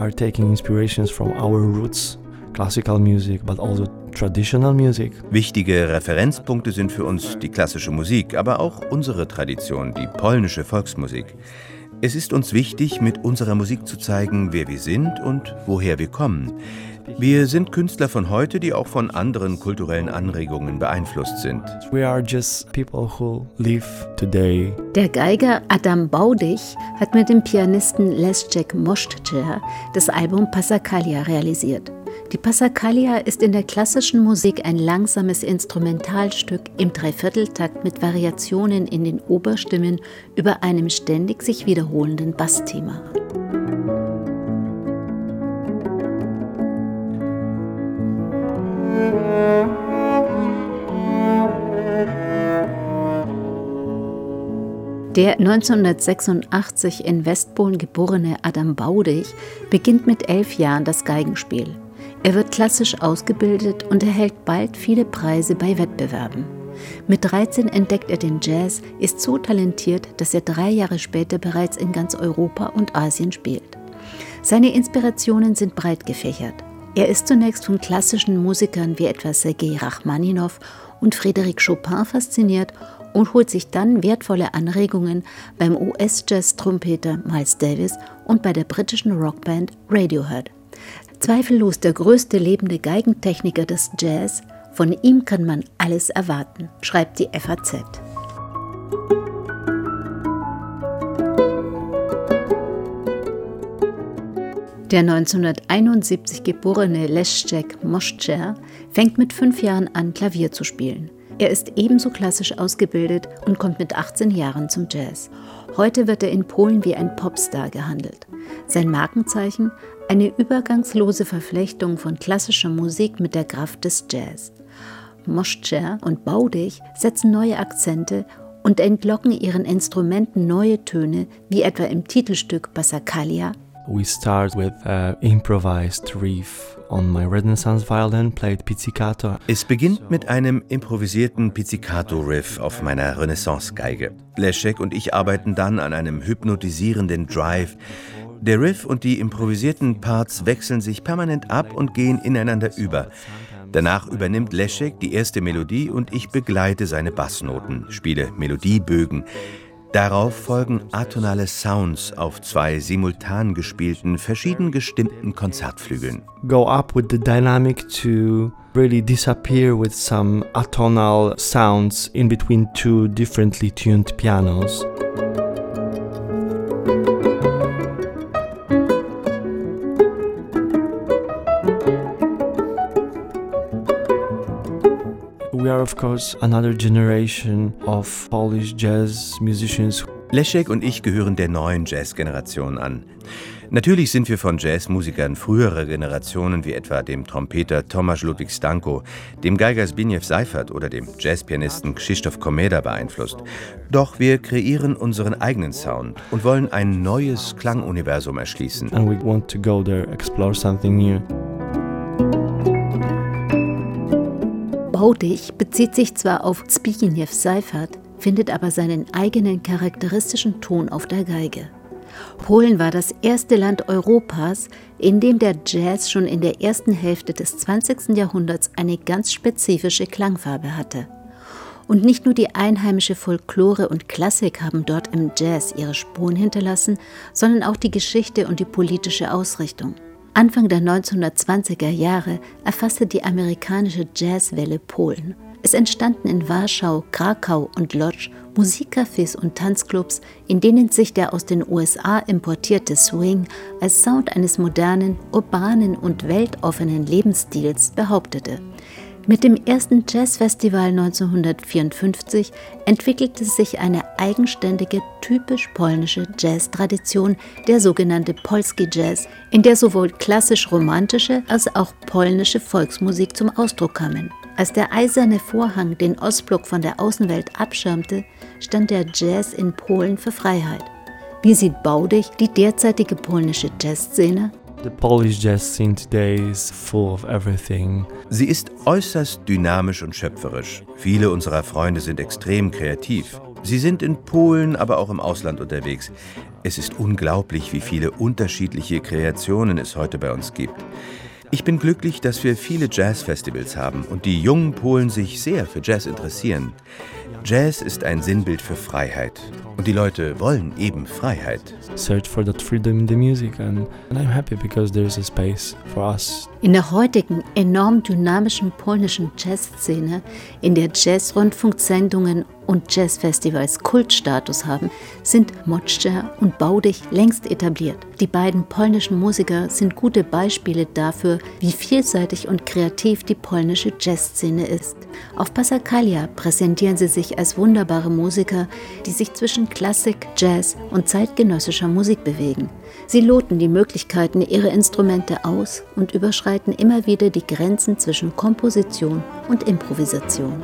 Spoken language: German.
are taking inspirations from our roots, classical music, but also traditional music. Wichtige Referenzpunkte sind für uns die klassische Musik, aber auch unsere Tradition, die polnische Volksmusik. Es ist uns wichtig, mit unserer Musik zu zeigen, wer wir sind und woher wir kommen. Wir sind Künstler von heute, die auch von anderen kulturellen Anregungen beeinflusst sind. We are just people who live today. Der Geiger Adam Baudich hat mit dem Pianisten Leszek Moszczer das Album Passacaglia realisiert. Die Passacaglia ist in der klassischen Musik ein langsames Instrumentalstück im Dreivierteltakt mit Variationen in den Oberstimmen über einem ständig sich wiederholenden Bassthema. Der 1986 in Westpolen geborene Adam Baudich beginnt mit elf Jahren das Geigenspiel. Er wird klassisch ausgebildet und erhält bald viele Preise bei Wettbewerben. Mit 13 entdeckt er den Jazz, ist so talentiert, dass er drei Jahre später bereits in ganz Europa und Asien spielt. Seine Inspirationen sind breit gefächert. Er ist zunächst von klassischen Musikern wie etwa Sergei Rachmaninow und Frédéric Chopin fasziniert und holt sich dann wertvolle Anregungen beim US-Jazz-Trompeter Miles Davis und bei der britischen Rockband Radiohead. Zweifellos der größte lebende Geigentechniker des Jazz, von ihm kann man alles erwarten, schreibt die FAZ. Der 1971 geborene Leszek Moszczer fängt mit fünf Jahren an, Klavier zu spielen. Er ist ebenso klassisch ausgebildet und kommt mit 18 Jahren zum Jazz. Heute wird er in Polen wie ein Popstar gehandelt. Sein Markenzeichen eine übergangslose Verflechtung von klassischer Musik mit der Kraft des Jazz. Moschcer und Baudich setzen neue Akzente und entlocken ihren Instrumenten neue Töne, wie etwa im Titelstück Passacaglia. We start with uh, improvised riff on my Renaissance violin, played pizzicato. Es beginnt mit einem improvisierten Pizzicato-Riff auf meiner Renaissance-Geige. Leszek und ich arbeiten dann an einem hypnotisierenden Drive. Der Riff und die improvisierten Parts wechseln sich permanent ab und gehen ineinander über. Danach übernimmt Leszek die erste Melodie und ich begleite seine Bassnoten, spiele Melodiebögen. Darauf folgen atonale Sounds auf zwei simultan gespielten, verschieden gestimmten Konzertflügeln. Go up with the dynamic to really disappear with some atonal sounds in between two differently tuned pianos. We are, of course, another generation of Polish jazz musicians. Leszek und ich gehören der neuen Jazzgeneration an. Natürlich sind wir von Jazzmusikern früherer Generationen wie etwa dem Trompeter Tomasz Ludwig Stanko, dem Geiger Zbigniew Seifert oder dem Jazzpianisten Krzysztof Komeda beeinflusst. Doch wir kreieren unseren eigenen Sound und wollen ein neues Klanguniversum erschließen. And we want to go there, explore something new. Baudich bezieht sich zwar auf Zbigniew Seifert, findet aber seinen eigenen charakteristischen Ton auf der Geige. Polen war das erste Land Europas, in dem der Jazz schon in der ersten Hälfte des 20. Jahrhunderts eine ganz spezifische Klangfarbe hatte. Und nicht nur die einheimische Folklore und Klassik haben dort im Jazz ihre Spuren hinterlassen, sondern auch die Geschichte und die politische Ausrichtung. Anfang der 1920er Jahre erfasste die amerikanische Jazzwelle Polen. Es entstanden in Warschau, Krakau und Lodz Musikcafés und Tanzclubs, in denen sich der aus den USA importierte Swing als Sound eines modernen, urbanen und weltoffenen Lebensstils behauptete. Mit dem ersten Jazzfestival 1954 entwickelte sich eine eigenständige, typisch polnische Jazztradition, der sogenannte Polski Jazz, in der sowohl klassisch-romantische als auch polnische Volksmusik zum Ausdruck kamen. Als der eiserne Vorhang den Ostblock von der Außenwelt abschirmte, stand der Jazz in Polen für Freiheit. Wie sieht Baudich die derzeitige polnische Jazzszene? The Polish jazz scene today is full of everything. Sie ist äußerst dynamisch und schöpferisch. Viele unserer Freunde sind extrem kreativ. Sie sind in Polen, aber auch im Ausland unterwegs. Es ist unglaublich, wie viele unterschiedliche Kreationen es heute bei uns gibt. Ich bin glücklich, dass wir viele Jazzfestivals haben und die jungen Polen sich sehr für Jazz interessieren. Jazz ist ein Sinnbild für Freiheit und die Leute wollen eben Freiheit. Search for that freedom in the music and, and I'm happy because there's a space for us. In der heutigen enorm dynamischen polnischen Jazzszene, in der Jazz-Rundfunksendungen und Jazzfestivals Kultstatus haben, sind Moczczer und Baudich längst etabliert. Die beiden polnischen Musiker sind gute Beispiele dafür, wie vielseitig und kreativ die polnische Jazzszene ist. Auf Passacaglia präsentieren sie sich sich als wunderbare Musiker, die sich zwischen Klassik, Jazz und zeitgenössischer Musik bewegen. Sie loten die Möglichkeiten ihrer Instrumente aus und überschreiten immer wieder die Grenzen zwischen Komposition und Improvisation.